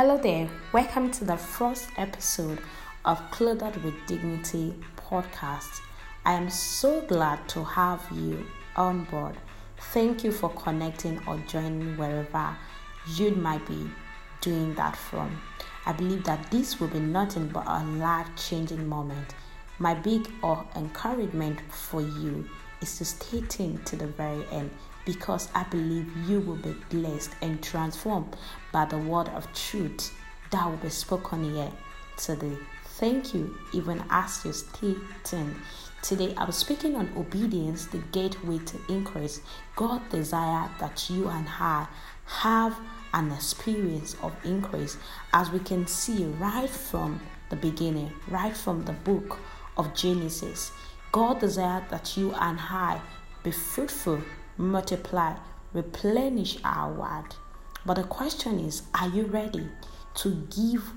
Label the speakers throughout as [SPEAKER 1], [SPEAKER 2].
[SPEAKER 1] Hello there, welcome to the first episode of Clothed with Dignity podcast. I am so glad to have you on board. Thank you for connecting or joining wherever you might be doing that from. I believe that this will be nothing but a life changing moment. My big or encouragement for you is to stay tuned to the very end because I believe you will be blessed and transformed by the word of truth that will be spoken here today. Thank you, even as you stay tuned. Today, I'm speaking on obedience, the gateway to increase. God desire that you and I have an experience of increase, as we can see right from the beginning, right from the book of Genesis. God desired that you and I be fruitful, multiply, replenish our world. But the question is are you ready to give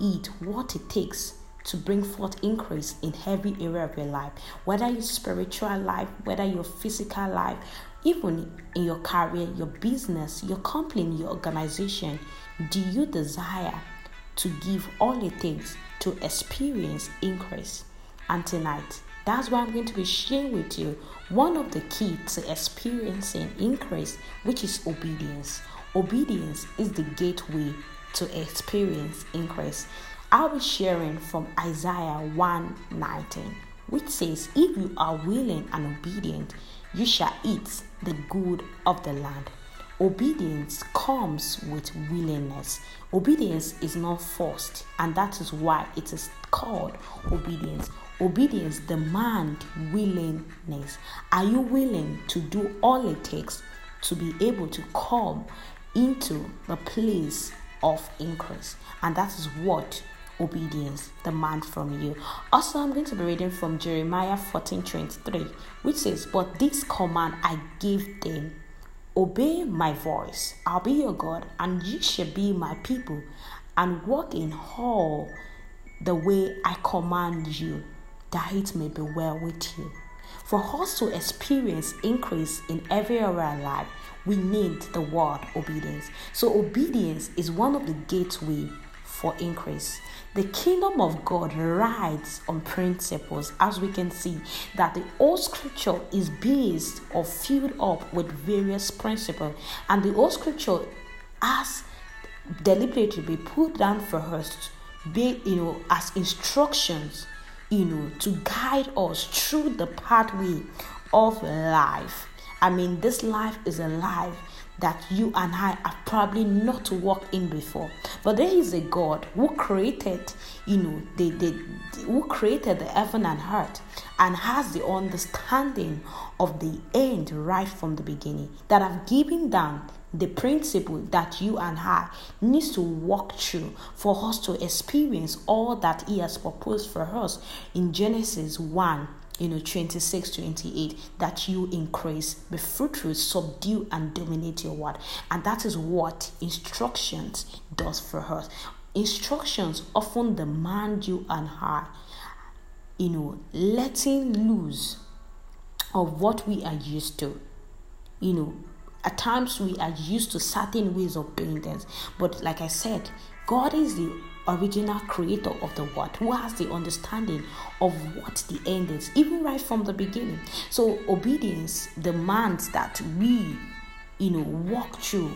[SPEAKER 1] it what it takes to bring forth increase in every area of your life? Whether your spiritual life, whether your physical life, even in your career, your business, your company, your organization, do you desire to give all it takes to experience increase? And tonight, that's why I'm going to be sharing with you one of the key to experiencing increase, which is obedience. Obedience is the gateway to experience increase. I'll be sharing from Isaiah 119, which says, If you are willing and obedient, you shall eat the good of the land. Obedience comes with willingness. Obedience is not forced, and that is why it is called obedience. Obedience demands willingness. Are you willing to do all it takes to be able to come into the place of increase? And that is what obedience demand from you. Also, I'm going to be reading from Jeremiah 14 23, which says, But this command I give them Obey my voice, I'll be your God, and you shall be my people, and walk in all the way I command you that it may be well with you. For us to experience increase in every area of life, we need the word obedience. So obedience is one of the gateway for increase. The kingdom of God rides on principles, as we can see that the old scripture is based or filled up with various principles, and the old scripture has deliberately been put down for us, be you know as instructions you know, to guide us through the pathway of life. I mean, this life is a life that you and I have probably not walked in before. But there is a God who created, you know, the, the who created the heaven and earth and has the understanding of the end right from the beginning that have given down the principle that you and I needs to walk through for us to experience all that He has proposed for us in Genesis 1 you know 26 28 that you increase be fruitful subdue and dominate your word. And that is what instructions does for us. Instructions often demand you and I you know letting loose of what we are used to you know at times we are used to certain ways of doing things but like i said god is the original creator of the word who has the understanding of what the end is even right from the beginning. So obedience demands that we you know walk through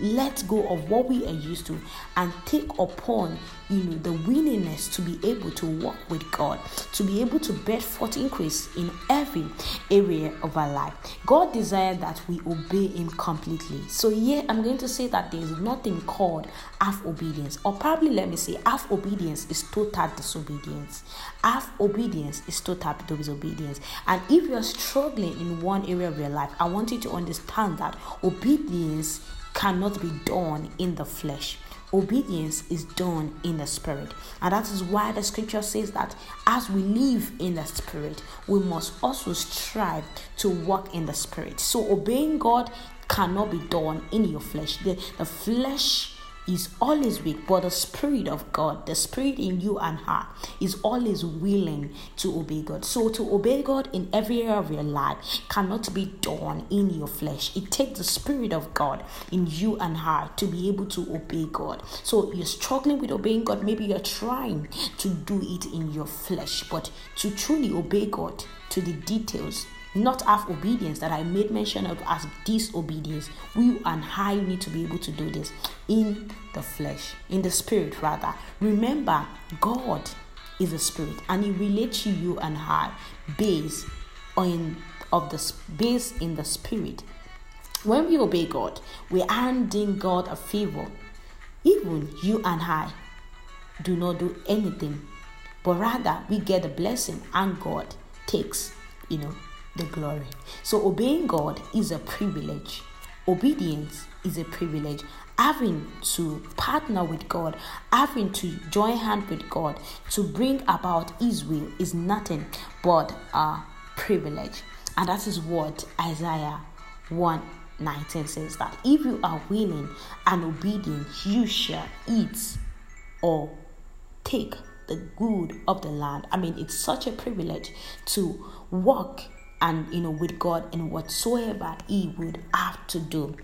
[SPEAKER 1] let go of what we are used to and take upon you know the willingness to be able to walk with God, to be able to bear forth increase in every area of our life. God desires that we obey Him completely. So yeah, I'm going to say that there is nothing called half obedience, or probably let me say half obedience is total disobedience. Half obedience is total disobedience. And if you're struggling in one area of your life, I want you to understand that obedience cannot be done in the flesh. Obedience is done in the spirit. And that is why the scripture says that as we live in the spirit, we must also strive to walk in the spirit. So obeying God cannot be done in your flesh. The, the flesh is always weak, but the Spirit of God, the Spirit in you and her, is always willing to obey God. So, to obey God in every area of your life cannot be done in your flesh. It takes the Spirit of God in you and her to be able to obey God. So, you're struggling with obeying God. Maybe you're trying to do it in your flesh, but to truly obey God to the details not have obedience that I made mention of as disobedience. We and I need to be able to do this in the flesh, in the spirit rather. Remember, God is a spirit and he relates to you and I based on of the base in the spirit. When we obey God, we aren't doing God a favor. Even you and I do not do anything, but rather we get the blessing and God takes, you know, the glory. So, obeying God is a privilege, obedience is a privilege. Having to partner with God, having to join hand with God to bring about His will is nothing but a privilege. And that is what Isaiah 1 19 says that if you are willing and obedient, you shall eat or take the good of the land. I mean, it's such a privilege to walk and you know with God in whatsoever he would have to do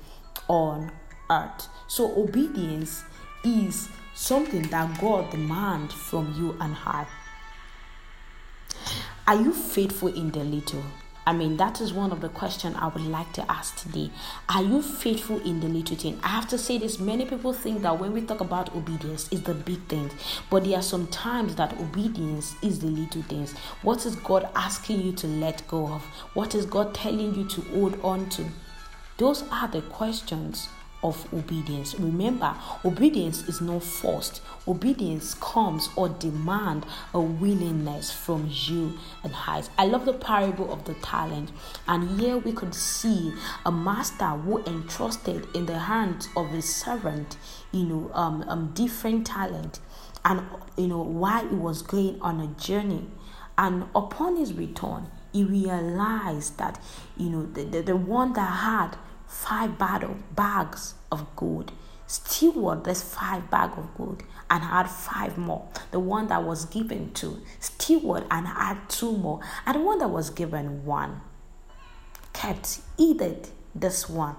[SPEAKER 1] on earth. So obedience is something that God demands from you and I. Are you faithful in the little? I mean, that is one of the questions I would like to ask today. Are you faithful in the little thing? I have to say this many people think that when we talk about obedience, it's the big things, but there are some times that obedience is the little things. What is God asking you to let go of? What is God telling you to hold on to? Those are the questions of obedience. Remember, obedience is not forced. Obedience comes or demand a willingness from you and I. I love the parable of the talent, and here we could see a master who entrusted in the hands of his servant, you know, um, um different talent, and you know while he was going on a journey, and upon his return, he realized that you know the, the, the one that had five battle bags of gold. Steward this five bag of gold and had five more. The one that was given to steward and had two more, and the one that was given one kept either this one.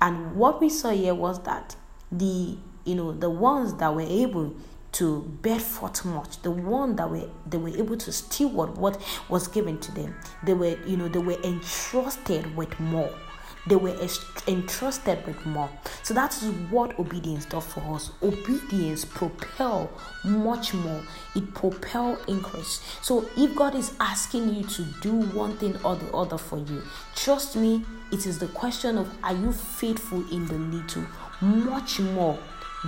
[SPEAKER 1] And what we saw here was that the you know the ones that were able to bear forth much the one that were they were able to steward what was given to them they were you know they were entrusted with more they were entrusted with more. So that is what obedience does for us. Obedience propel much more. It propel increase. So if God is asking you to do one thing or the other for you, trust me, it is the question of are you faithful in the little? Much more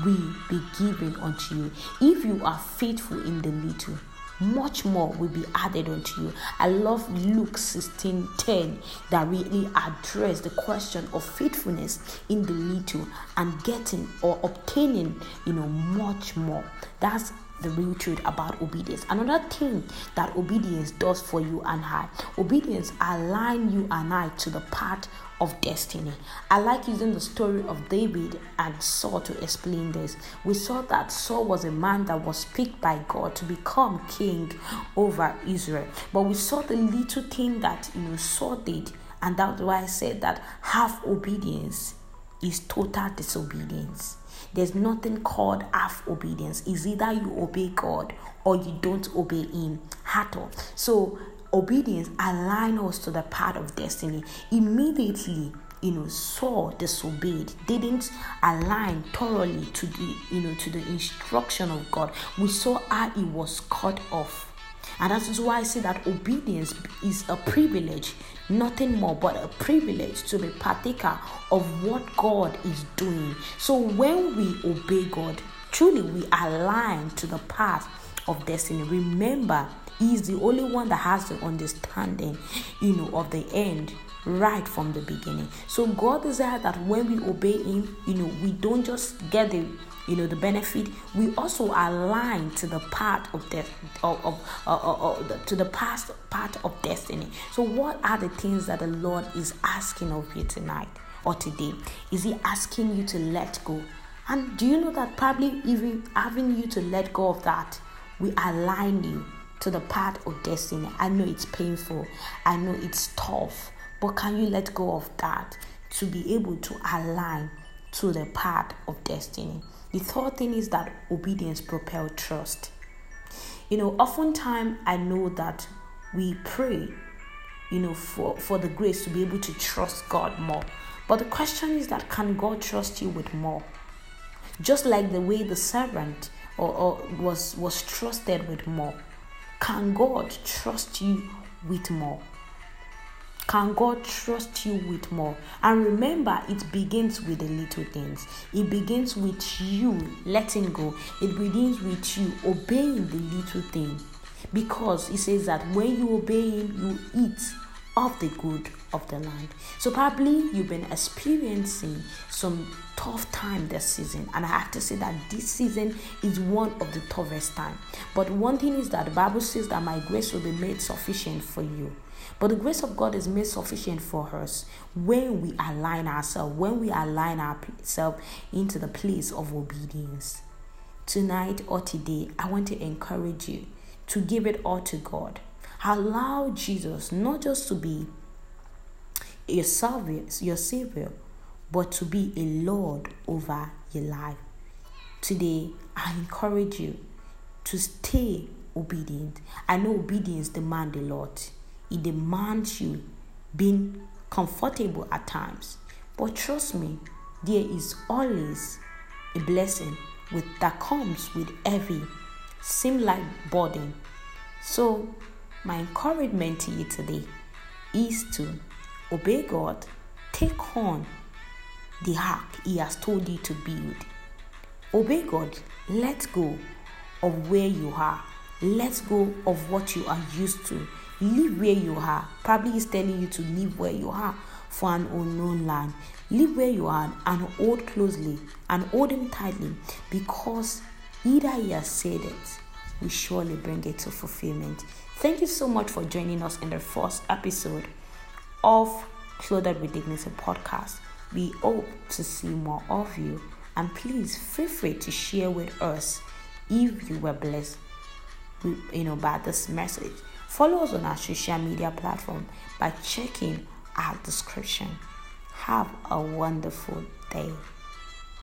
[SPEAKER 1] will be given unto you. If you are faithful in the little, much more will be added unto you. I love Luke 16 10 that really address the question of faithfulness in the little and getting or obtaining, you know, much more. That's the real truth about obedience. Another thing that obedience does for you and I, obedience align you and I to the path of destiny. I like using the story of David and Saul to explain this. We saw that Saul was a man that was picked by God to become king over Israel. But we saw the little thing that you know Saul did, and that's why I said that half obedience is total disobedience. There's nothing called half obedience. It's either you obey God or you don't obey Him at all. So obedience align us to the path of destiny. Immediately, you know, Saul disobeyed, didn't align thoroughly to the, you know, to the instruction of God. We saw how he was cut off. And that is why I say that obedience is a privilege, nothing more but a privilege to be partaker of what God is doing. So when we obey God, truly we align to the path of destiny. Remember, he is the only one that has the understanding, you know, of the end right from the beginning. So God desires that when we obey Him, you know, we don't just get the you know the benefit we also align to the part of death of, of uh, uh, uh, to the past part of destiny so what are the things that the lord is asking of you tonight or today is he asking you to let go And do you know that probably even having you to let go of that will align you to the path of destiny? I know it's painful, I know it's tough, but can you let go of that to be able to align to the path of destiny? The third thing is that obedience propels trust. You know, oftentimes I know that we pray, you know, for, for the grace to be able to trust God more. But the question is that can God trust you with more? Just like the way the servant or, or was was trusted with more. Can God trust you with more? Can God trust you with more? And remember, it begins with the little things. It begins with you letting go. It begins with you obeying the little thing. Because it says that when you obey Him, you eat of the good of the land. So probably you've been experiencing some tough time this season, and I have to say that this season is one of the toughest time. But one thing is that the Bible says that my grace will be made sufficient for you. But the grace of God is made sufficient for us when we align ourselves, when we align ourselves into the place of obedience. Tonight or today, I want to encourage you to give it all to God. Allow Jesus not just to be your savior, your savior, but to be a Lord over your life. Today, I encourage you to stay obedient. I know obedience demands a lot. It demands you being comfortable at times. But trust me, there is always a blessing with that comes with every seem like burden. So my encouragement to you today is to obey God, take on the ark He has told you to build. Obey God, let go of where you are, let go of what you are used to Live where you are. Probably he's telling you to live where you are for an unknown land. Live where you are and hold closely and hold him tightly because either he has said it, we surely bring it to fulfillment. Thank you so much for joining us in the first episode of Clothed with Dignity podcast. We hope to see more of you and please feel free to share with us if you were blessed you know by this message Follow us on our social media platform by checking our description. Have a wonderful day.